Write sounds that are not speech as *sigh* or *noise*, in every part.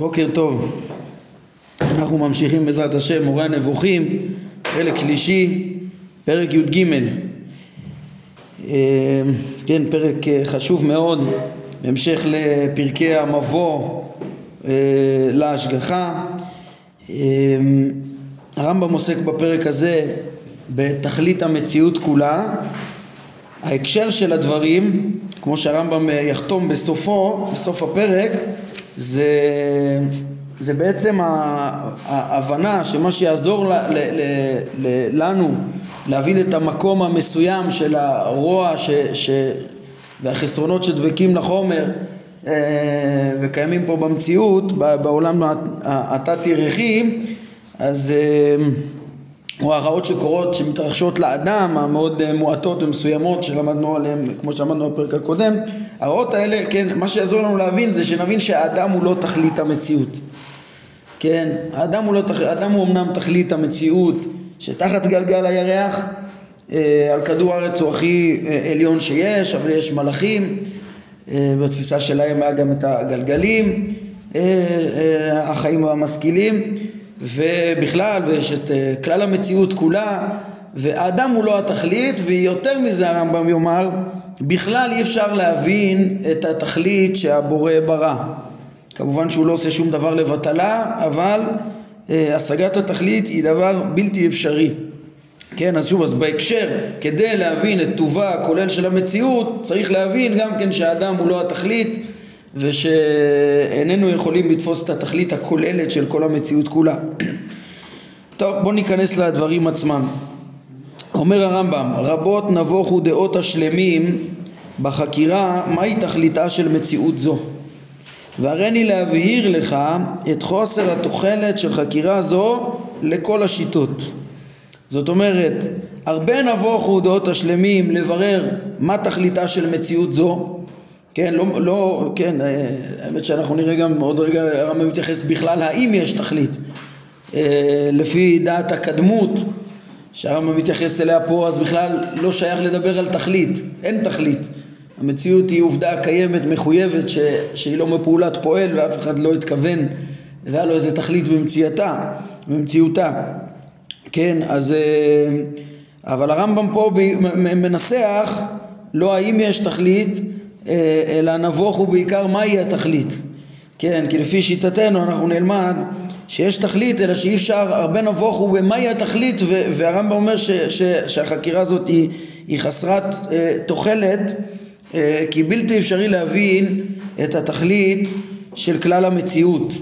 בוקר טוב, אנחנו ממשיכים בעזרת השם מורה הנבוכים, חלק שלישי, פרק י"ג. אה, כן, פרק אה, חשוב מאוד, בהמשך לפרקי המבוא אה, להשגחה. הרמב"ם עוסק בפרק הזה בתכלית המציאות כולה. ההקשר של הדברים, כמו שהרמב"ם יחתום בסופו, בסוף הפרק, זה, זה בעצם ההבנה שמה שיעזור ל, ל, ל, ל, לנו להבין את המקום המסוים של הרוע ש, ש, והחסרונות שדבקים לחומר אה, וקיימים פה במציאות, בעולם התת-ירחי, אז אה, או הרעות שקורות, שמתרחשות לאדם, המאוד אה, מועטות ומסוימות שלמדנו עליהן, כמו שלמדנו בפרק הקודם, הרעות האלה, כן, מה שיעזור לנו להבין זה שנבין שהאדם הוא לא תכלית המציאות. כן, האדם הוא, לא, האדם הוא אמנם תכלית המציאות שתחת גלגל הירח, אה, על כדור הארץ הוא הכי אה, עליון שיש, אבל יש מלאכים, אה, בתפיסה שלהם היה גם את הגלגלים, אה, אה, החיים המשכילים. ובכלל, ויש את אה, כלל המציאות כולה, והאדם הוא לא התכלית, ויותר מזה הרמב"ם יאמר, בכלל אי אפשר להבין את התכלית שהבורא ברא. כמובן שהוא לא עושה שום דבר לבטלה, אבל אה, השגת התכלית היא דבר בלתי אפשרי. כן, אז שוב, אז בהקשר, כדי להבין את טובה הכולל של המציאות, צריך להבין גם כן שהאדם הוא לא התכלית, ושאיננו יכולים לתפוס את התכלית הכוללת של כל המציאות כולה. טוב, בואו ניכנס לדברים עצמם. אומר הרמב"ם, רבות נבוכו דעות השלמים בחקירה מהי תכליתה של מציאות זו. והריני להבהיר לך את חוסר התוחלת של חקירה זו לכל השיטות. זאת אומרת, הרבה נבוכו דעות השלמים לברר מה תכליתה של מציאות זו, כן, לא, לא, כן, אה, האמת שאנחנו נראה גם עוד רגע הרמב"ם מתייחס בכלל האם יש תכלית אה, לפי דעת הקדמות שהרמב"ם מתייחס אליה פה אז בכלל לא שייך לדבר על תכלית, אין תכלית. המציאות היא עובדה קיימת, מחויבת, ש, שהיא לא מפעולת פועל ואף אחד לא התכוון והיה לו איזה תכלית במציאתה, במציאותה. כן, אז אה, אבל הרמב"ם פה מנסח לא האם יש תכלית אלא נבוך הוא בעיקר מהי התכלית. כן, כי לפי שיטתנו אנחנו נלמד שיש תכלית אלא שאי אפשר, הרבה נבוך הוא במהי התכלית והרמב"ם אומר ש, ש, שהחקירה הזאת היא, היא חסרת אה, תוחלת אה, כי בלתי אפשרי להבין את התכלית של כלל המציאות.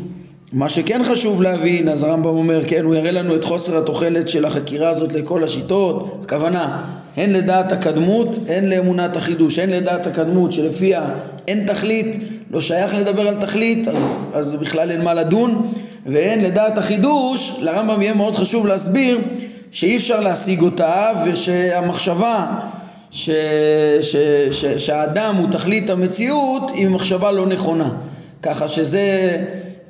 מה שכן חשוב להבין, אז הרמב"ם אומר, כן, הוא יראה לנו את חוסר התוחלת של החקירה הזאת לכל השיטות, הכוונה, הן לדעת הקדמות, הן לאמונת החידוש, הן לדעת הקדמות שלפיה אין תכלית, לא שייך לדבר על תכלית, אז, אז בכלל אין מה לדון, והן לדעת החידוש, לרמב"ם יהיה מאוד חשוב להסביר שאי אפשר להשיג אותה, ושהמחשבה ש, ש, ש, שהאדם הוא תכלית המציאות היא מחשבה לא נכונה. ככה שזה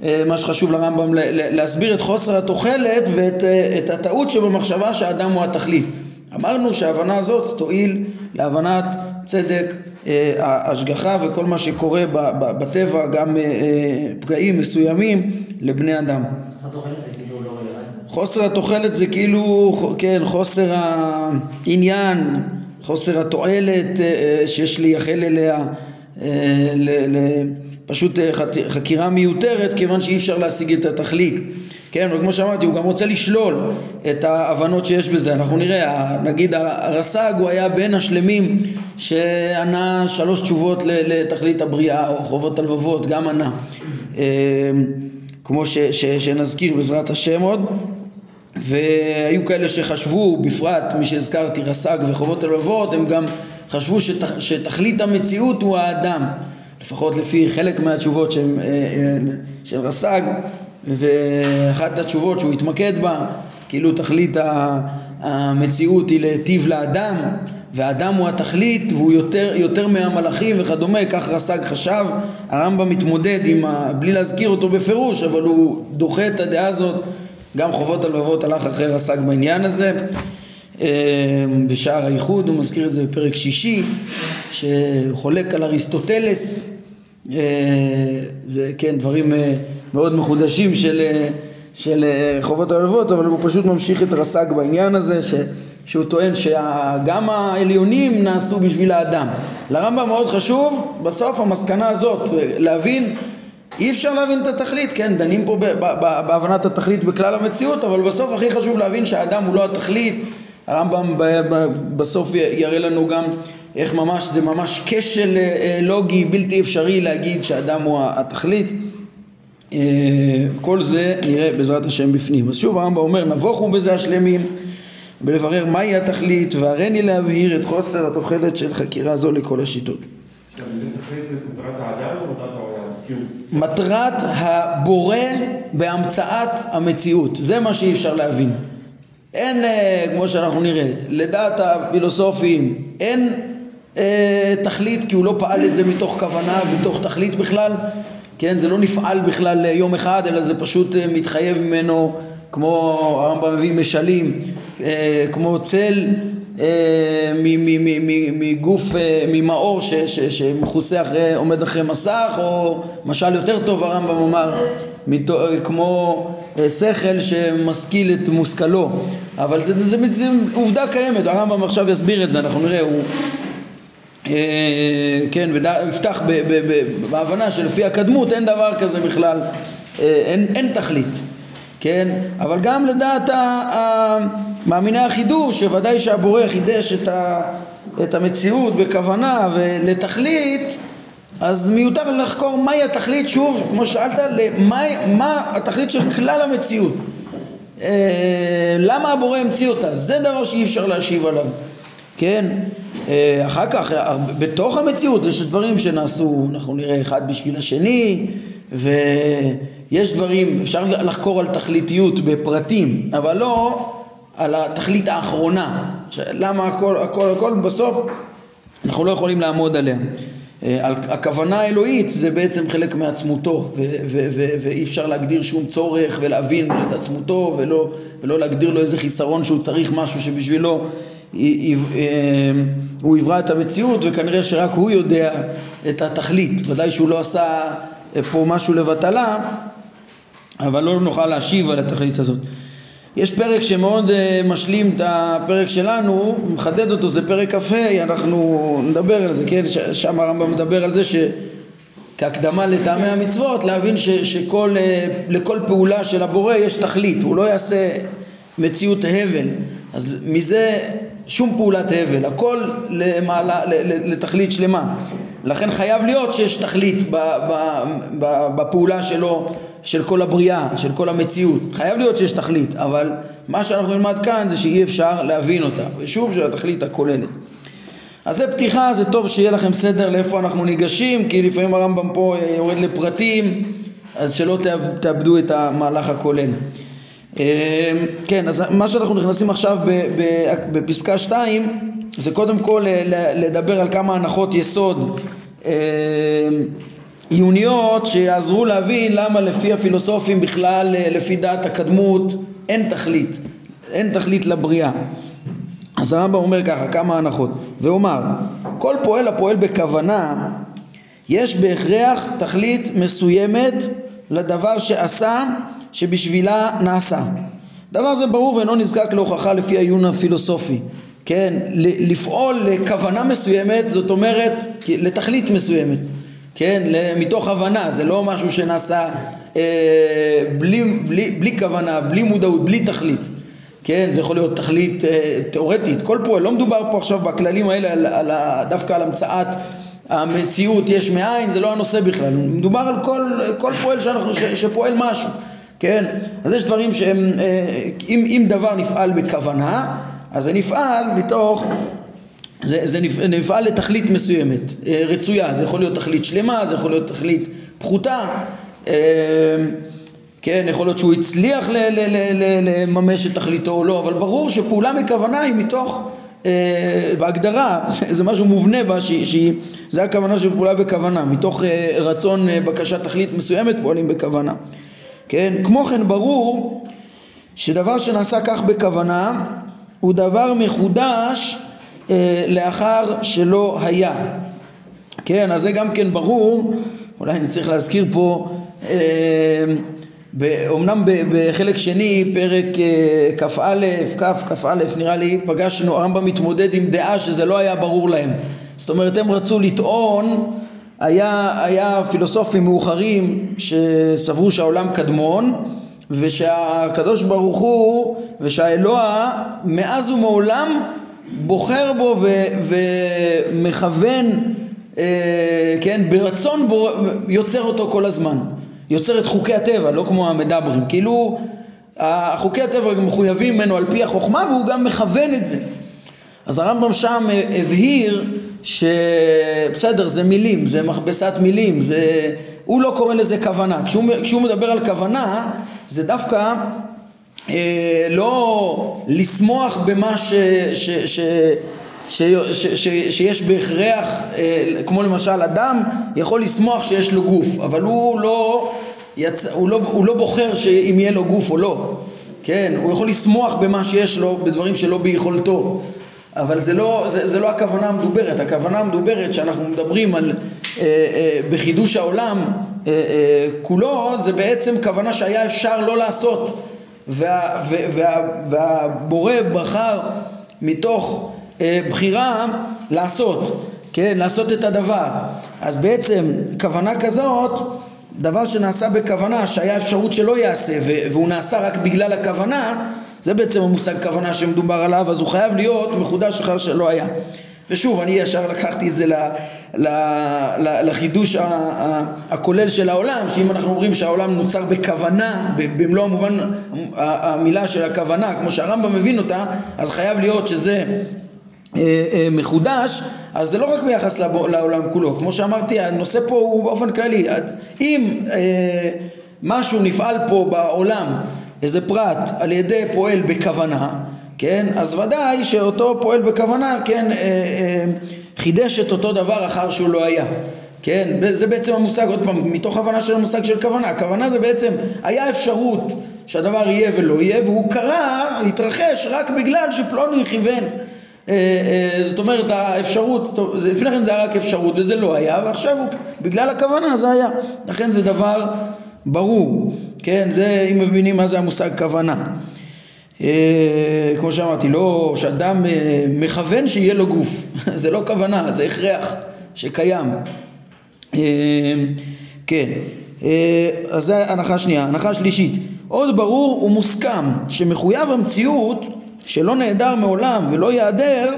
אה, מה שחשוב לרמב"ם להסביר את חוסר התוחלת ואת אה, הטעות שבמחשבה שהאדם הוא התכלית. אמרנו שההבנה הזאת תועיל להבנת צדק אה, ההשגחה וכל מה שקורה בטבע, גם פגעים מסוימים לבני אדם. חוסר התוחלת זה כאילו, כן, חוסר העניין, חוסר התועלת שיש לייחל אליה פשוט אה, חקירה מיותרת כיוון שאי אפשר להשיג את התכלית כן, וכמו שאמרתי, הוא גם רוצה לשלול את ההבנות שיש בזה. אנחנו נראה, נגיד הרס"ג הוא היה בין השלמים שענה שלוש תשובות לתכלית הבריאה, או חובות הלבבות, גם ענה. אה, כמו ש, ש, שנזכיר בעזרת השם עוד. והיו כאלה שחשבו, בפרט מי שהזכרתי, רס"ג וחובות הלבבות, הם גם חשבו שתכ, שתכלית המציאות הוא האדם. לפחות לפי חלק מהתשובות שהם, אה, אה, של רס"ג, ואחת התשובות שהוא התמקד בה, כאילו תכלית המציאות היא להיטיב לאדם, והאדם הוא התכלית והוא יותר, יותר מהמלאכים וכדומה, כך רס"ג חשב, הרמב"ם מתמודד עם, ה, בלי להזכיר אותו בפירוש, אבל הוא דוחה את הדעה הזאת, גם חובות הלבבות הלך אחרי רס"ג בעניין הזה. אמ, בשער האיחוד, הוא מזכיר את זה בפרק שישי, שחולק על אריסטוטלס, אה, זה כן דברים אה, מאוד מחודשים של, של חובות הלבבות, אבל הוא פשוט ממשיך את רס"ג בעניין הזה, ש, שהוא טוען שגם העליונים נעשו בשביל האדם. לרמב"ם מאוד חשוב, בסוף המסקנה הזאת, להבין אי אפשר להבין את התכלית, כן, דנים פה בהבנת התכלית בכלל המציאות, אבל בסוף הכי חשוב להבין שהאדם הוא לא התכלית, הרמב"ם בסוף יראה לנו גם איך ממש, זה ממש כשל אה, אה, לוגי בלתי אפשרי להגיד שהאדם הוא התכלית. אה, כל זה נראה בעזרת השם בפנים. אז שוב הרמב"ם אומר נבוכו בזה השלמים ולברר מהי התכלית והריני להבהיר את חוסר התוחלת של חקירה זו לכל השיטות. מטרת הבורא בהמצאת המציאות, זה מה שאי אפשר להבין. אין, אה, כמו שאנחנו נראה, לדעת הפילוסופים, אין אה, תכלית כי הוא לא פעל את זה מתוך כוונה, מתוך תכלית בכלל, כן, זה לא נפעל בכלל יום אחד, אלא זה פשוט אה, מתחייב ממנו, כמו הרמב"ם מביא משלים, אה, כמו צל אה, מגוף, ממאור שמכוסה אחרי, עומד אחרי מסך, או משל יותר טוב הרמב"ם אמר, כמו שכל שמשכיל את מושכלו, אבל זה, זה, זה, זה עובדה קיימת, הרמב"ם עכשיו יסביר את זה, אנחנו נראה, הוא כן, ויפתח בהבנה שלפי הקדמות אין דבר כזה בכלל, אין, אין תכלית, כן, אבל גם לדעת מאמיני החידוש, שוודאי שהבורא חידש את, ה, את המציאות בכוונה ולתכלית, אז מיותר לחקור מהי התכלית, שוב, כמו ששאלת, למה, מה התכלית של כלל המציאות. אה, למה הבורא המציא אותה? זה דבר שאי אפשר להשיב עליו, כן? אה, אחר כך, בתוך המציאות יש דברים שנעשו, אנחנו נראה אחד בשביל השני, ויש דברים, אפשר לחקור על תכליתיות בפרטים, אבל לא על התכלית האחרונה, למה הכל, הכל, הכל בסוף אנחנו לא יכולים לעמוד עליה. אה, הכוונה האלוהית זה בעצם חלק מעצמותו ואי אפשר להגדיר שום צורך ולהבין את עצמותו ולא, ולא להגדיר לו איזה חיסרון שהוא צריך משהו שבשבילו אה, הוא יברא את המציאות וכנראה שרק הוא יודע את התכלית. ודאי שהוא לא עשה פה משהו לבטלה אבל לא נוכל להשיב על התכלית הזאת. יש פרק שמאוד uh, משלים את הפרק שלנו, מחדד אותו, זה פרק כ"ה, אנחנו נדבר על זה, כן? שם הרמב"ם מדבר על זה שכהקדמה לטעמי המצוות, להבין ש, שכל, uh, לכל פעולה של הבורא יש תכלית, הוא לא יעשה מציאות הבל, אז מזה שום פעולת הבל, הכל למעלה, לתכלית שלמה. לכן חייב להיות שיש תכלית בפעולה שלו של כל הבריאה, של כל המציאות. חייב להיות שיש תכלית, אבל מה שאנחנו נלמד כאן זה שאי אפשר להבין אותה, ושוב של התכלית הכוללת. אז זה פתיחה, זה טוב שיהיה לכם סדר לאיפה אנחנו ניגשים, כי לפעמים הרמב"ם פה יורד לפרטים, אז שלא תאבדו את המהלך הכולל. אמ, כן, אז מה שאנחנו נכנסים עכשיו בפסקה 2 זה קודם כל לדבר על כמה הנחות יסוד אמ, עיוניות שיעזרו להבין למה לפי הפילוסופים בכלל, אה, לפי דעת הקדמות, אין תכלית, אין תכלית לבריאה. אז הרמב"ם אומר ככה, כמה הנחות, ואומר, כל פועל הפועל בכוונה, יש בהכרח תכלית מסוימת לדבר שעשה, שבשבילה נעשה. דבר זה ברור ואינו נזקק להוכחה לפי העיון הפילוסופי. כן, לפעול לכוונה מסוימת, זאת אומרת, לתכלית מסוימת. כן, מתוך הבנה, זה לא משהו שנעשה אה, בלי, בלי, בלי כוונה, בלי מודעות, בלי תכלית, כן, זה יכול להיות תכלית אה, תיאורטית, כל פועל, לא מדובר פה עכשיו בכללים האלה על, על, דווקא על המצאת המציאות יש מאין, זה לא הנושא בכלל, מדובר על כל, כל פועל שאנחנו, ש, שפועל משהו, כן, אז יש דברים שהם, אה, אם, אם דבר נפעל בכוונה, אז זה נפעל מתוך זה, זה נפעל לתכלית מסוימת, אה, רצויה, זה יכול להיות תכלית שלמה, זה יכול להיות תכלית פחותה, אה, כן, יכול להיות שהוא הצליח לממש את תכליתו או לא, אבל ברור שפעולה מכוונה היא מתוך, בהגדרה, *laughs* זה משהו מובנה בה, שהיא, שהיא, זה הכוונה של פעולה בכוונה, מתוך רצון בקשת תכלית מסוימת פועלים בכוונה, כן, כמו כן ברור שדבר שנעשה כך בכוונה הוא דבר מחודש אה, לאחר שלא היה. כן, אז זה גם כן ברור, אולי אני צריך להזכיר פה אומנם בחלק שני, פרק כ"א, כ', כ"א נראה לי, פגשנו, הרמב"ם מתמודד עם דעה שזה לא היה ברור להם. זאת אומרת, הם רצו לטעון, היה, היה פילוסופים מאוחרים שסברו שהעולם קדמון, ושהקדוש ברוך הוא ושהאלוה מאז ומעולם בוחר בו ו, ומכוון, אה, כן, ברצון בו, יוצר אותו כל הזמן. יוצר את חוקי הטבע, לא כמו המדברים. כאילו, חוקי הטבע מחויבים ממנו על פי החוכמה והוא גם מכוון את זה. אז הרמב"ם שם הבהיר שבסדר, זה מילים, זה מכבסת מילים, זה... הוא לא קורא לזה כוונה. כשהוא, כשהוא מדבר על כוונה, זה דווקא אה, לא לשמוח במה ש, ש, ש, ש, ש, ש, שיש בהכרח, אה, כמו למשל אדם יכול לשמוח שיש לו גוף, אבל הוא לא, יצ... הוא לא, הוא לא בוחר אם יהיה לו גוף או לא, כן? הוא יכול לשמוח במה שיש לו, בדברים שלא ביכולתו. אבל זה לא, זה, זה לא הכוונה המדוברת, הכוונה המדוברת שאנחנו מדברים על אה, אה, בחידוש העולם אה, אה, כולו זה בעצם כוונה שהיה אפשר לא לעשות. וה, וה, וה, והבורא בחר מתוך אה, בחירה לעשות, כן, לעשות את הדבר. אז בעצם כוונה כזאת דבר שנעשה בכוונה שהיה אפשרות שלא יעשה והוא נעשה רק בגלל הכוונה זה בעצם המושג כוונה שמדובר עליו, אז הוא חייב להיות מחודש אחר שלא היה. ושוב, אני ישר לקחתי את זה ל, ל, ל, לחידוש ה, ה, הכולל של העולם, שאם אנחנו אומרים שהעולם נוצר בכוונה, במלוא המובן המילה של הכוונה, כמו שהרמב"ם מבין אותה, אז חייב להיות שזה אה, אה, מחודש, אז זה לא רק ביחס לעולם כולו, כמו שאמרתי, הנושא פה הוא באופן כללי, אם אה, משהו נפעל פה בעולם איזה פרט על ידי פועל בכוונה, כן, אז ודאי שאותו פועל בכוונה, כן, אה, אה, חידש את אותו דבר אחר שהוא לא היה. כן, זה בעצם המושג, עוד פעם, מתוך הבנה של המושג של כוונה. כוונה זה בעצם, היה אפשרות שהדבר יהיה ולא יהיה, והוא קרה, התרחש, רק בגלל שפלוני כיוון. אה, אה, זאת אומרת, האפשרות, לפני כן זה היה רק אפשרות וזה לא היה, ועכשיו הוא, בגלל הכוונה זה היה. לכן זה דבר ברור. כן, זה אם מבינים מה זה המושג כוונה. אה, כמו שאמרתי, לא שאדם אה, מכוון שיהיה לו גוף, *laughs* זה לא כוונה, זה הכרח שקיים. אה, כן, אז זה הנחה שנייה. הנחה שלישית, עוד ברור ומוסכם שמחויב המציאות שלא נעדר מעולם ולא ייעדר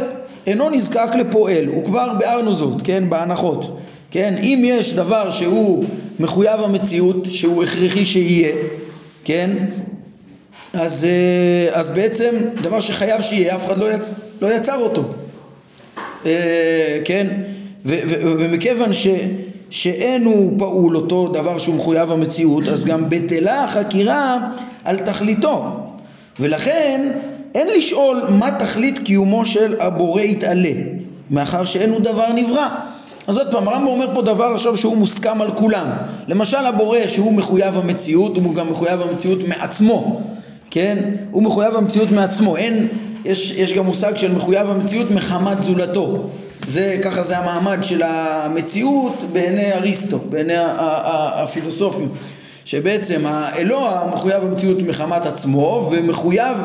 אינו נזקק לפועל, הוא כבר ביארנו זאת, כן, בהנחות. כן, אם יש דבר שהוא מחויב המציאות, שהוא הכרחי שיהיה, כן, אז, אה, אז בעצם דבר שחייב שיהיה, אף אחד לא, יצ, לא יצר אותו, אה, כן, ו, ו, ומכיוון ש, שאין הוא פעול אותו דבר שהוא מחויב המציאות, אז גם בטלה החקירה על תכליתו, ולכן אין לשאול מה תכלית קיומו של הבורא יתעלה, מאחר שאין הוא דבר נברא. אז עוד פעם, הרמב"ם אומר פה דבר עכשיו שהוא מוסכם על כולם. למשל הבורא שהוא מחויב המציאות, הוא גם מחויב המציאות מעצמו, כן? הוא מחויב המציאות מעצמו. אין, יש, יש גם מושג של מחויב המציאות מחמת זולתו. זה, ככה זה המעמד של המציאות בעיני אריסטו, בעיני הפילוסופים. שבעצם האלוה מחויב המציאות מחמת עצמו ומחויב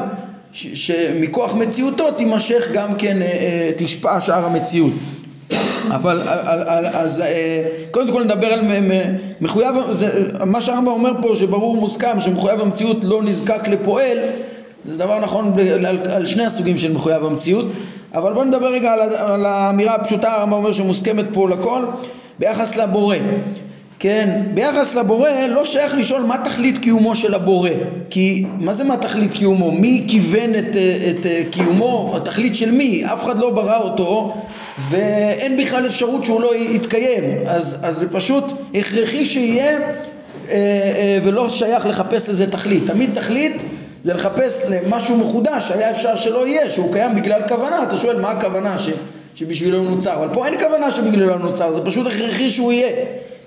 שמכוח מציאותו תימשך גם כן, אה, אה, תשפע שאר המציאות. אבל אז אה, קודם כל נדבר על מחויב, זה, מה שהרמב"ם אומר פה שברור מוסכם שמחויב המציאות לא נזקק לפועל זה דבר נכון על, על שני הסוגים של מחויב המציאות אבל בואו נדבר רגע על, על האמירה הפשוטה הרמב"ם אומר שמוסכמת פה לכל ביחס לבורא כן, ביחס לבורא לא שייך לשאול מה תכלית קיומו של הבורא כי מה זה מה תכלית קיומו? מי כיוון את, את קיומו? התכלית של מי? אף אחד לא ברא אותו ואין בכלל אפשרות שהוא לא יתקיים. אז, אז זה פשוט הכרחי שיהיה אה, אה, ולא שייך לחפש לזה תכלית. תמיד תכלית זה לחפש למשהו מחודש שהיה אפשר שלא יהיה שהוא קיים בגלל כוונה. אתה שואל מה הכוונה ש, שבשבילו הוא נוצר? אבל פה אין כוונה שבגללו הוא נוצר זה פשוט הכרחי שהוא יהיה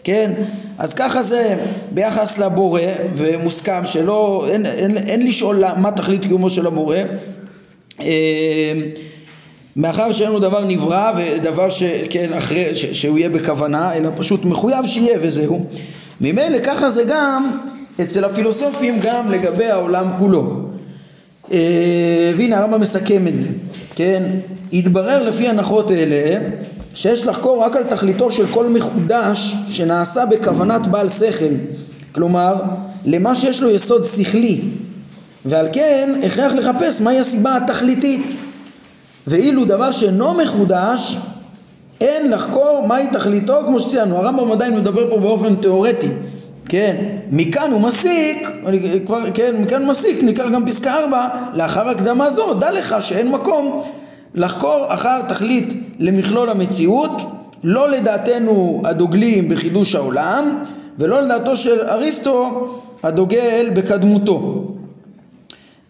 כן? אז ככה זה ביחס לבורא ומוסכם שלא אין, אין, אין לשאול מה תכלית קיומו של המורה אה, מאחר שאין לו דבר נברא ודבר שכן אחרי ש, שהוא יהיה בכוונה אלא פשוט מחויב שיהיה וזהו ממילא ככה זה גם אצל הפילוסופים גם לגבי העולם כולו. אה, והנה הרמב"ם מסכם את זה, כן? התברר לפי הנחות אלה שיש לחקור רק על תכליתו של כל מחודש שנעשה בכוונת בעל שכל, כלומר למה שיש לו יסוד שכלי, ועל כן הכרח לחפש מהי הסיבה התכליתית, ואילו דבר שאינו מחודש אין לחקור מהי תכליתו כמו שציינו, הרמב"ם עדיין מדבר פה באופן תיאורטי, כן, מכאן הוא מסיק, אני כבר, כן, מכאן הוא מסיק, נקרא גם פסקה 4, לאחר הקדמה זו, דע לך שאין מקום לחקור אחר תכלית למכלול המציאות, לא לדעתנו הדוגלים בחידוש העולם, ולא לדעתו של אריסטו הדוגל בקדמותו.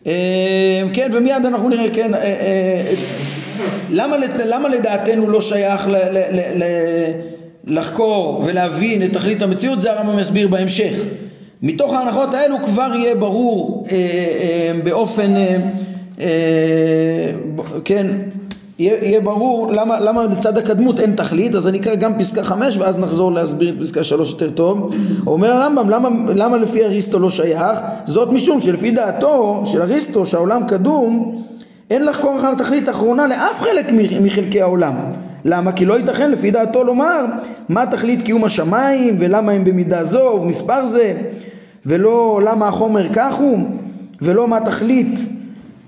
אה, כן, ומיד אנחנו נראה, כן, אה, אה, למה, למה לדעתנו לא שייך ל, ל, ל, ל, לחקור ולהבין את תכלית המציאות, זה הרמב"ם יסביר בהמשך. מתוך ההנחות האלו כבר יהיה ברור אה, אה, באופן, אה, אה, כן, יהיה, יהיה ברור למה, למה לצד הקדמות אין תכלית, אז אני אקרא גם פסקה חמש ואז נחזור להסביר את פסקה שלוש יותר טוב. אומר הרמב"ם, למה, למה לפי אריסטו לא שייך? זאת משום שלפי דעתו של אריסטו שהעולם קדום, אין לחקור אחר תכלית אחרונה לאף חלק מחלקי העולם. למה? כי לא ייתכן לפי דעתו לומר מה תכלית קיום השמיים ולמה הם במידה זו ובמספר זה ולא למה החומר כך הוא ולא מה תכלית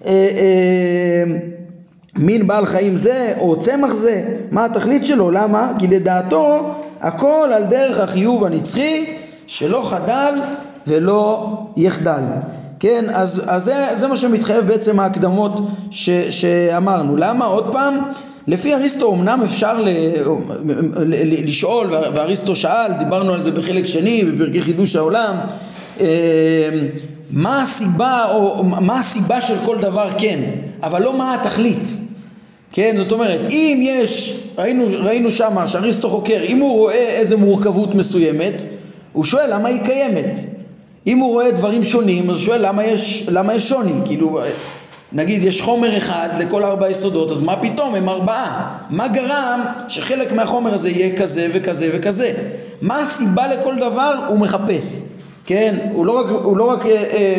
אה, אה, מין בעל חיים זה או צמח זה מה התכלית שלו? למה? כי לדעתו הכל על דרך החיוב הנצחי שלא חדל ולא יחדל. כן אז, אז זה, זה מה שמתחייב בעצם ההקדמות ש, שאמרנו. למה? עוד פעם לפי אריסטו אמנם אפשר ל, ל, לשאול, ואריסטו שאל, דיברנו על זה בחלק שני, בפרקי חידוש העולם, אה, מה הסיבה, או מה הסיבה של כל דבר כן, אבל לא מה התכלית. כן, זאת אומרת, אם יש, ראינו, ראינו שמה שאריסטו חוקר, אם הוא רואה איזה מורכבות מסוימת, הוא שואל למה היא קיימת. אם הוא רואה דברים שונים, אז הוא שואל למה יש, למה יש שוני. כאילו, נגיד יש חומר אחד לכל ארבע יסודות, אז מה פתאום הם ארבעה? מה גרם שחלק מהחומר הזה יהיה כזה וכזה וכזה? מה הסיבה לכל דבר? הוא מחפש, כן? הוא לא רק, הוא לא רק אה, אה,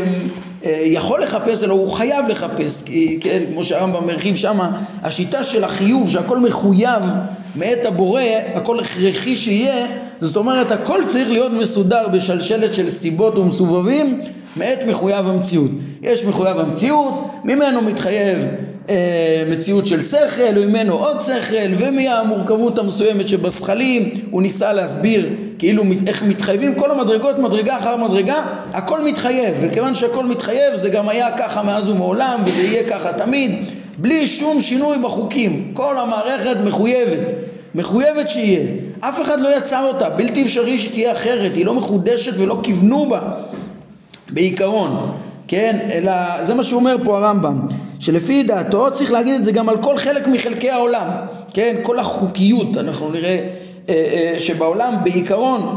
יכול לחפש, אלא הוא חייב לחפש, כי כן, כמו שהרמב"ם מרחיב שמה, השיטה של החיוב שהכל מחויב מאת הבורא, הכל הכרחי שיהיה, זאת אומרת הכל צריך להיות מסודר בשלשלת של סיבות ומסובבים מאת מחויב המציאות. יש מחויב המציאות, ממנו מתחייב אה, מציאות של שכל, וממנו עוד שכל, ומהמורכבות המסוימת שבזכלים, הוא ניסה להסביר כאילו איך מתחייבים כל המדרגות, מדרגה אחר מדרגה, הכל מתחייב, וכיוון שהכל מתחייב זה גם היה ככה מאז ומעולם, וזה יהיה ככה תמיד, בלי שום שינוי בחוקים, כל המערכת מחויבת. מחויבת שיהיה, אף אחד לא יצר אותה, בלתי אפשרי שתהיה אחרת, היא לא מחודשת ולא כיוונו בה בעיקרון, כן? אלא זה מה שהוא אומר פה הרמב"ם, שלפי דעתו צריך להגיד את זה גם על כל חלק מחלקי העולם, כן? כל החוקיות, אנחנו נראה אה, אה, שבעולם בעיקרון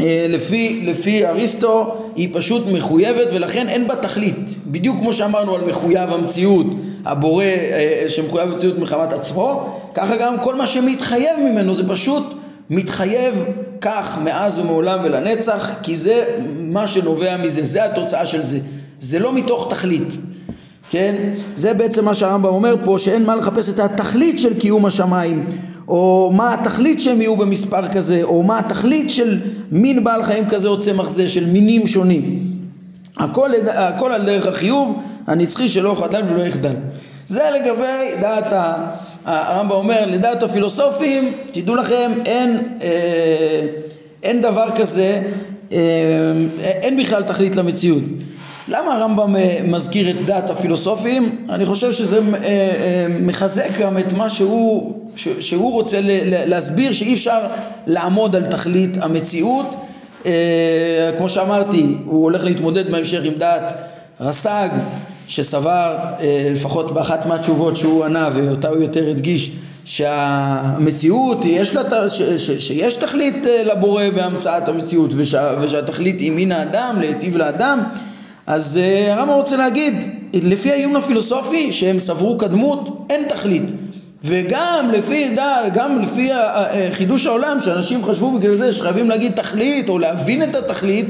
אה, לפי, לפי אריסטו היא פשוט מחויבת ולכן אין בה תכלית בדיוק כמו שאמרנו על מחויב המציאות הבורא שמחויב המציאות מחמת עצמו ככה גם כל מה שמתחייב ממנו זה פשוט מתחייב כך מאז ומעולם ולנצח, כי זה מה שנובע מזה, זה התוצאה של זה. זה לא מתוך תכלית, כן? זה בעצם מה שהרמב"ם אומר פה, שאין מה לחפש את התכלית של קיום השמיים, או מה התכלית שהם יהיו במספר כזה, או מה התכלית של מין בעל חיים כזה או צמח זה, של מינים שונים. הכל, הכל על דרך החיוב הנצחי שלא חדל ולא יחדל. זה לגבי דעת הרמב"ם אומר, לדעת הפילוסופים, תדעו לכם, אין, אה, אין דבר כזה, אה, אין בכלל תכלית למציאות. למה הרמב"ם אה, מזכיר את דעת הפילוסופים? אני חושב שזה אה, אה, מחזק גם את מה שהוא, שהוא רוצה להסביר שאי אפשר לעמוד על תכלית המציאות. כמו שאמרתי, הוא הולך להתמודד בהמשך עם דעת רס"ג שסבר לפחות באחת מהתשובות שהוא ענה ואותה הוא יותר הדגיש שהמציאות יש לה, ש, ש, שיש תכלית לבורא בהמצאת המציאות ושה, ושהתכלית היא מן האדם להיטיב לאדם אז uh, הרמב"ם רוצה להגיד, לפי העיון הפילוסופי שהם סברו קדמות, אין תכלית. וגם לפי, גם לפי חידוש העולם שאנשים חשבו בגלל זה שחייבים להגיד תכלית או להבין את התכלית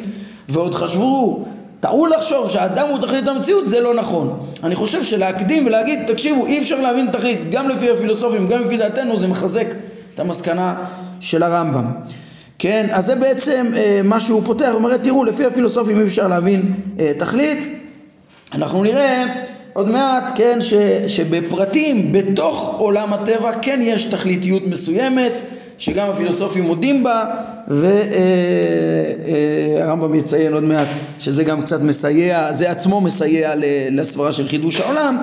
ועוד חשבו, טעו לחשוב שהאדם הוא תכלית המציאות זה לא נכון. אני חושב שלהקדים ולהגיד תקשיבו אי אפשר להבין תכלית גם לפי הפילוסופים גם לפי דעתנו זה מחזק את המסקנה של הרמב"ם. כן, אז זה בעצם אה, מה שהוא פותח, הוא אומר תראו לפי הפילוסופים אי אפשר להבין אה, תכלית אנחנו נראה עוד מעט, כן, ש, שבפרטים בתוך עולם הטבע כן יש תכליתיות מסוימת שגם הפילוסופים מודים בה והרמב"ם יציין עוד מעט שזה גם קצת מסייע, זה עצמו מסייע לסברה של חידוש העולם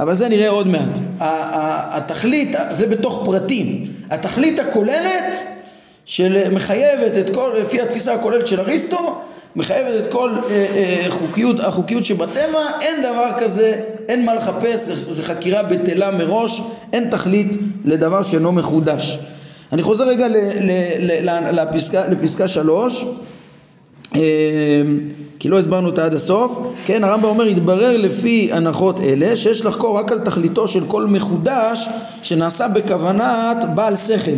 אבל זה נראה עוד מעט. התכלית, זה בתוך פרטים, התכלית הכוללת שמחייבת את כל, לפי התפיסה הכוללת של אריסטו מחייבת את כל אה, אה, חוקיות, החוקיות שבטבע, אין דבר כזה, אין מה לחפש, זו חקירה בטלה מראש, אין תכלית לדבר שאינו מחודש. אני חוזר רגע ל, ל, ל, לפסקה, לפסקה שלוש, אה, כי לא הסברנו אותה עד הסוף, כן, הרמב"ם אומר, התברר לפי הנחות אלה שיש לחקור רק על תכליתו של כל מחודש שנעשה בכוונת בעל שכל.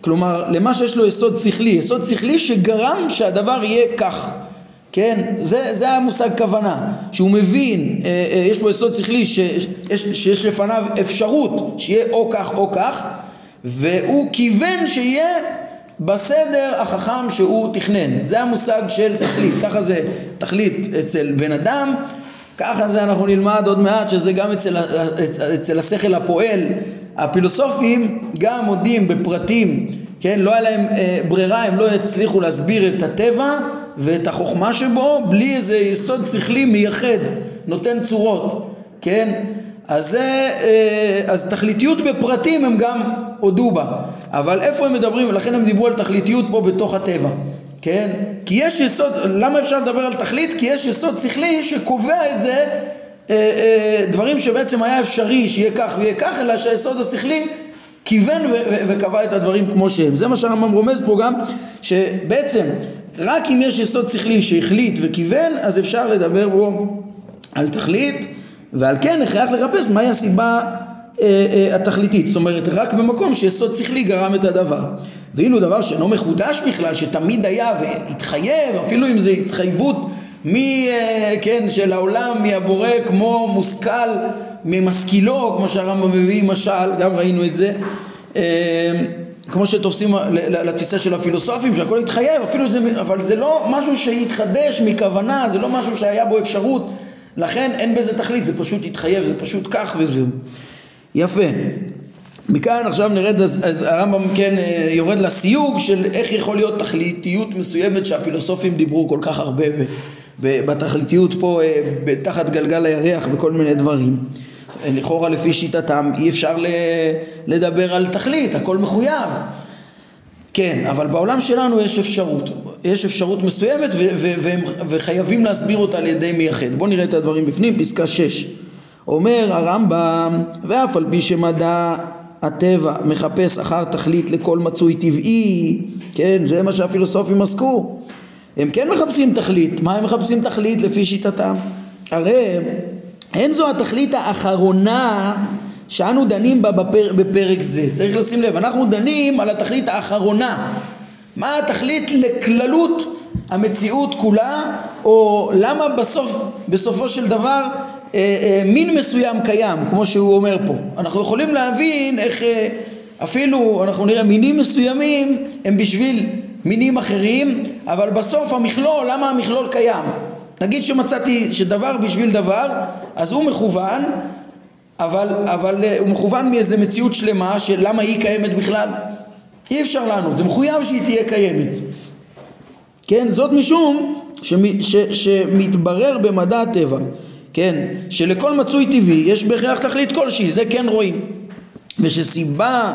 כלומר, למה שיש לו יסוד שכלי, יסוד שכלי שגרם שהדבר יהיה כך. כן? זה, זה המושג כוונה, שהוא מבין, אה, אה, יש פה יסוד שכלי שיש, שיש לפניו אפשרות שיהיה או כך או כך, והוא כיוון שיהיה בסדר החכם שהוא תכנן. זה המושג של תכלית, ככה זה תכלית אצל בן אדם, ככה זה אנחנו נלמד עוד מעט שזה גם אצל, אצל השכל הפועל. הפילוסופים גם מודים בפרטים, כן? לא היה להם אה, ברירה, הם לא הצליחו להסביר את הטבע ואת החוכמה שבו בלי איזה יסוד שכלי מייחד, נותן צורות, כן? אז זה, אה, אז תכליתיות בפרטים הם גם הודו בה, אבל איפה הם מדברים, ולכן הם דיברו על תכליתיות פה בתוך הטבע, כן? כי יש יסוד, למה אפשר לדבר על תכלית? כי יש יסוד שכלי שקובע את זה דברים שבעצם היה אפשרי שיהיה כך ויהיה כך, אלא שהיסוד השכלי כיוון וקבע את הדברים כמו שהם. זה מה שהרמב"ם רומז פה גם, שבעצם רק אם יש יסוד שכלי שהחליט וכיוון, אז אפשר לדבר בו על תכלית, ועל כן הכרח לחפש מהי הסיבה אה, אה, התכליתית. זאת אומרת, רק במקום שיסוד שכלי גרם את הדבר. ואילו דבר שאינו מחודש בכלל, שתמיד היה והתחייב, אפילו אם זו התחייבות מ... אה, כן, של העולם, מהבורא, כמו מושכל ממשכילו, כמו שהרמב"ם מביא משל, גם ראינו את זה. אה, כמו שתופסים לתפיסה של הפילוסופים שהכל התחייב אפילו זה, אבל זה לא משהו שהתחדש מכוונה זה לא משהו שהיה בו אפשרות. לכן אין בזה תכלית זה פשוט התחייב זה פשוט כך וזהו. יפה. מכאן עכשיו נרד אז, אז הרמב"ם כן אה, יורד לסיוג של איך יכול להיות תכליתיות מסוימת שהפילוסופים דיברו כל כך הרבה בתכליתיות פה אה, תחת גלגל הירח בכל מיני דברים לכאורה לפי שיטתם אי אפשר לדבר על תכלית, הכל מחויב. כן, אבל בעולם שלנו יש אפשרות, יש אפשרות מסוימת ו- ו- ו- וחייבים להסביר אותה על ידי מייחד. בואו נראה את הדברים בפנים, פסקה 6. אומר הרמב"ם, ואף על פי שמדע הטבע מחפש אחר תכלית לכל מצוי טבעי, כן, זה מה שהפילוסופים עסקו. הם כן מחפשים תכלית, מה הם מחפשים תכלית לפי שיטתם? הרי אין זו התכלית האחרונה שאנו דנים בה בפר, בפרק זה. צריך לשים לב, אנחנו דנים על התכלית האחרונה. מה התכלית לכללות המציאות כולה, או למה בסוף, בסופו של דבר אה, אה, מין מסוים קיים, כמו שהוא אומר פה. אנחנו יכולים להבין איך אה, אפילו, אנחנו נראה מינים מסוימים הם בשביל מינים אחרים, אבל בסוף המכלול, למה המכלול קיים? נגיד שמצאתי שדבר בשביל דבר, אז הוא מכוון, אבל, אבל אה, הוא מכוון מאיזה מציאות שלמה של למה היא קיימת בכלל. אי אפשר לענות, זה מחויב שהיא תהיה קיימת. כן, זאת משום שמ, ש, שמתברר במדע הטבע, כן, שלכל מצוי טבעי יש בהכרח תכלית כלשהי, זה כן רואים. ושסיבה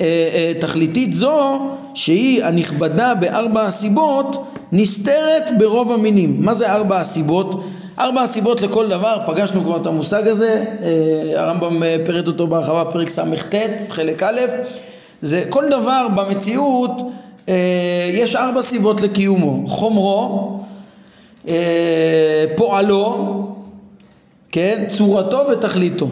אה, אה, תכליתית זו, שהיא הנכבדה בארבע הסיבות, נסתרת ברוב המינים. מה זה ארבע הסיבות? ארבע הסיבות לכל דבר, פגשנו כבר את המושג הזה, אה, הרמב"ם אה, פירט אותו בהרחבה פרק ס"ט, חלק א', זה כל דבר במציאות אה, יש ארבע סיבות לקיומו, חומרו, פועלו, כן, צורתו ותכליתו.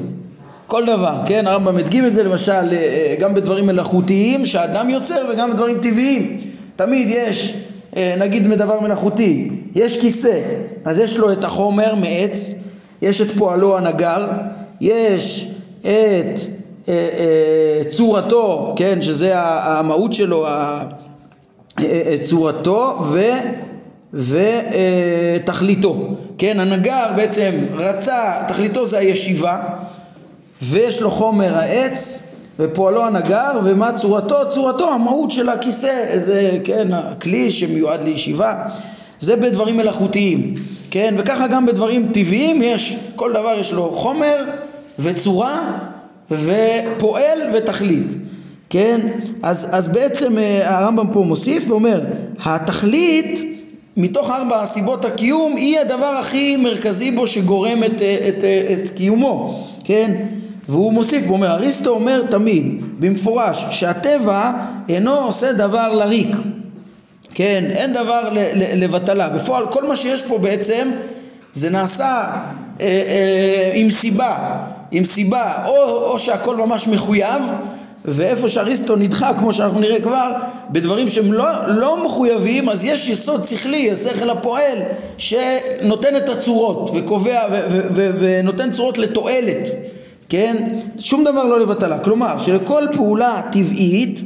כל דבר, כן? הרמב"ם הדגים את זה למשל אה, אה, גם בדברים מלאכותיים שהאדם יוצר וגם בדברים טבעיים. תמיד יש, אה, נגיד מדבר מלאכותי, יש כיסא, אז יש לו את החומר מעץ, יש את פועלו הנגר, יש את צורתו, כן? שזה המהות שלו, צורתו ו... ותכליתו, כן, הנגר בעצם רצה, תכליתו זה הישיבה ויש לו חומר העץ ופועלו הנגר ומה צורתו? צורתו המהות של הכיסא, איזה, כן, הכלי שמיועד לישיבה זה בדברים מלאכותיים, כן, וככה גם בדברים טבעיים יש, כל דבר יש לו חומר וצורה ופועל ותכלית, כן, אז, אז בעצם אה, הרמב"ם פה מוסיף ואומר התכלית מתוך ארבע סיבות הקיום היא הדבר הכי מרכזי בו שגורם את, את, את, את קיומו, כן? והוא מוסיף, הוא אומר, אריסטו אומר תמיד, במפורש, שהטבע אינו עושה דבר לריק, כן? אין דבר לבטלה. בפועל כל מה שיש פה בעצם זה נעשה אה, אה, עם סיבה, עם סיבה, או, או שהכל ממש מחויב ואיפה שאריסטו נדחה, כמו שאנחנו נראה כבר, בדברים שהם לא, לא מחויבים, אז יש יסוד שכלי, השכל הפועל, שנותן את הצורות וקובע ו- ו- ו- ונותן צורות לתועלת, כן? שום דבר לא לבטלה. כלומר, שלכל פעולה טבעית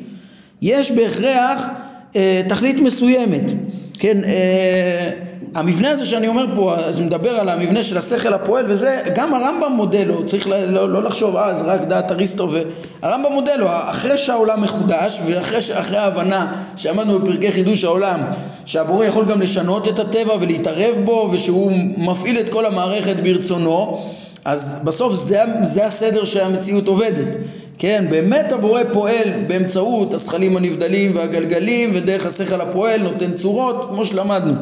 יש בהכרח אה, תכלית מסוימת, כן? אה, המבנה הזה שאני אומר פה, אז מדבר על המבנה של השכל הפועל וזה, גם הרמב"ם מודה לו, צריך לא, לא, לא לחשוב, אה, זה רק דעת אריסטו, והרמב"ם מודה לו, אחרי שהעולם מחודש ואחרי ההבנה שעמדנו בפרקי חידוש העולם, שהבורא יכול גם לשנות את הטבע ולהתערב בו ושהוא מפעיל את כל המערכת ברצונו, אז בסוף זה, זה הסדר שהמציאות עובדת. כן, באמת הבורא פועל באמצעות הזכלים הנבדלים והגלגלים ודרך השכל הפועל נותן צורות, כמו שלמדנו.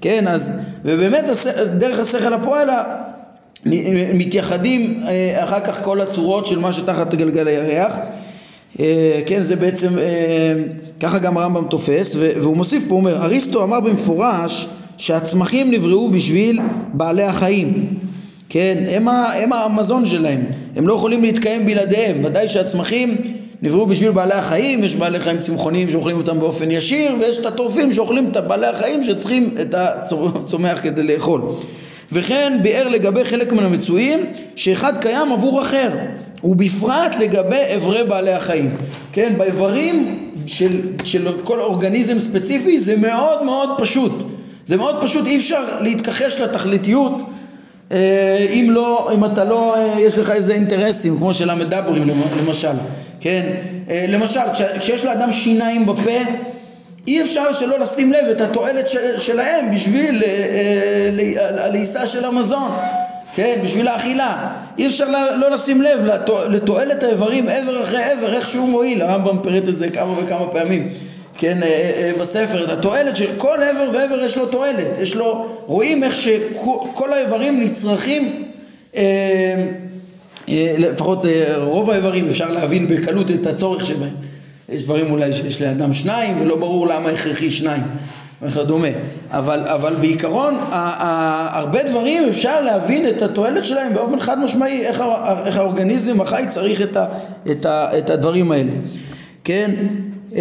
כן, אז, ובאמת דרך השכל הפועל מתייחדים אה, אחר כך כל הצורות של מה שתחת גלגל הירח. אה, כן, זה בעצם, אה, ככה גם הרמב"ם תופס, והוא מוסיף פה, הוא אומר, אריסטו אמר במפורש שהצמחים נבראו בשביל בעלי החיים. כן, הם, הם המזון שלהם, הם לא יכולים להתקיים בלעדיהם, ודאי שהצמחים נבראו בשביל בעלי החיים, יש בעלי חיים צמחוניים שאוכלים אותם באופן ישיר ויש את הטורפים שאוכלים את בעלי החיים שצריכים את הצומח כדי לאכול. וכן ביאר לגבי חלק מן המצויים שאחד קיים עבור אחר ובפרט לגבי אברי בעלי החיים. כן, באיברים של, של כל אורגניזם ספציפי זה מאוד מאוד פשוט. זה מאוד פשוט, אי אפשר להתכחש לתכליתיות אם לא, אם אתה לא, אה, יש לך איזה אינטרסים כמו של המדברים למשל. כן? אה, למשל, כשיש לאדם שיניים בפה, אי אפשר שלא לשים לב את התועלת של, שלהם בשביל הלעיסה אה, אה, של המזון, כן? בשביל האכילה. אי אפשר לא לשים לב לתועלת האיברים עבר אחרי עבר, איך שהוא מועיל, הרמב"ם פירט את זה כמה וכמה פעמים. כן, בספר, את התועלת של כל עבר ועבר יש לו תועלת, יש לו, רואים איך שכל האיברים נצרכים אה, לפחות אה, רוב האיברים אפשר להבין בקלות את הצורך שבהם. יש דברים אולי שיש לאדם שניים ולא ברור למה הכרחי שניים וכדומה. אבל, אבל בעיקרון הרבה דברים אפשר להבין את התועלת שלהם באופן חד משמעי איך, איך האורגניזם החי צריך את, ה, את, ה, את הדברים האלה. כן? אה,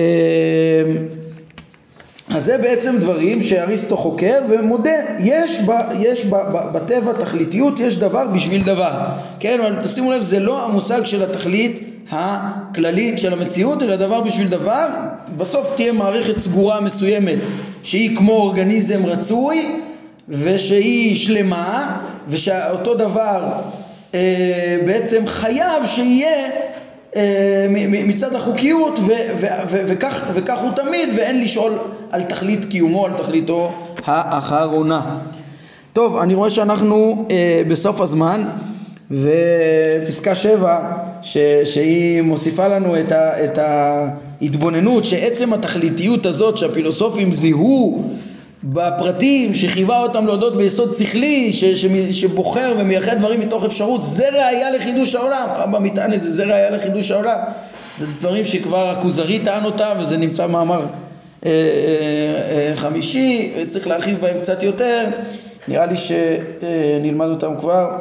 אז זה בעצם דברים שאריסטו חוקר ומודה, יש, ב, יש ב, ב, בטבע תכליתיות, יש דבר בשביל דבר, כן, אבל תשימו לב, זה לא המושג של התכלית הכללית של המציאות, אלא דבר בשביל דבר, בסוף תהיה מערכת סגורה מסוימת שהיא כמו אורגניזם רצוי ושהיא שלמה ושאותו דבר אה, בעצם חייב שיהיה מצד החוקיות ו- ו- ו- וכך, וכך הוא תמיד ואין לשאול על תכלית קיומו, על תכליתו האחרונה. טוב, אני רואה שאנחנו אה, בסוף הזמן ופסקה שבע ש- שהיא מוסיפה לנו את, ה- את ההתבוננות שעצם התכליתיות הזאת שהפילוסופים זיהו בפרטים שחייבה אותם להודות ביסוד שכלי ש, ש, שבוחר ומייחד דברים מתוך אפשרות זה ראייה לחידוש העולם. רבא מטען את זה זה ראייה לחידוש העולם. זה דברים שכבר הכוזרי טען אותם וזה נמצא מאמר אה, אה, אה, חמישי וצריך להרחיב בהם קצת יותר. נראה לי שנלמד אותם כבר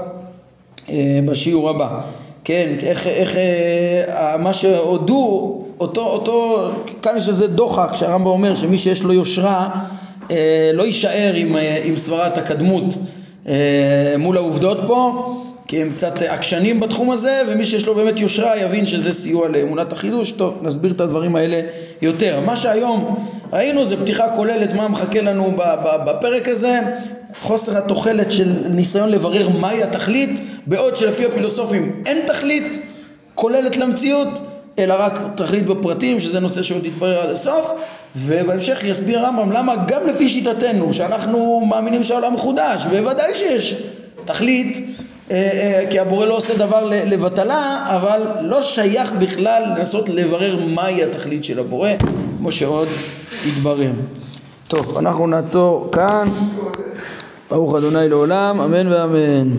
אה, בשיעור הבא. כן, איך, איך אה, מה שהודו, אותו, אותו, כאן יש איזה דוחק שהרמב"ם אומר שמי שיש לו יושרה לא יישאר עם, אה, עם סברת הקדמות אה, מול העובדות פה כי הם קצת עקשנים בתחום הזה בפרק שיש לו באמת יושרה יבין שזה סיוע לאמונת החידוש. טוב, נסביר את הדברים האלה יותר. מה שהיום ראינו זה פתיחה כוללת מה מחכה לנו בפרק הזה, חוסר התוחלת של ניסיון לברר מהי התכלית, בעוד שלפי הפילוסופים אין תכלית כוללת למציאות, אלא רק תכלית בפרטים, שזה נושא שעוד יתברר עד הסוף, ובהמשך יסביר הרמב"ם למה גם לפי שיטתנו, שאנחנו מאמינים שהעולם מחודש, בוודאי שיש תכלית אה, אה, כי הבורא לא עושה דבר לבטלה, אבל לא שייך בכלל לנסות לברר מהי התכלית של הבורא, כמו שעוד יתברר. טוב, אנחנו נעצור כאן. ברוך אדוני לעולם, אמן ואמן.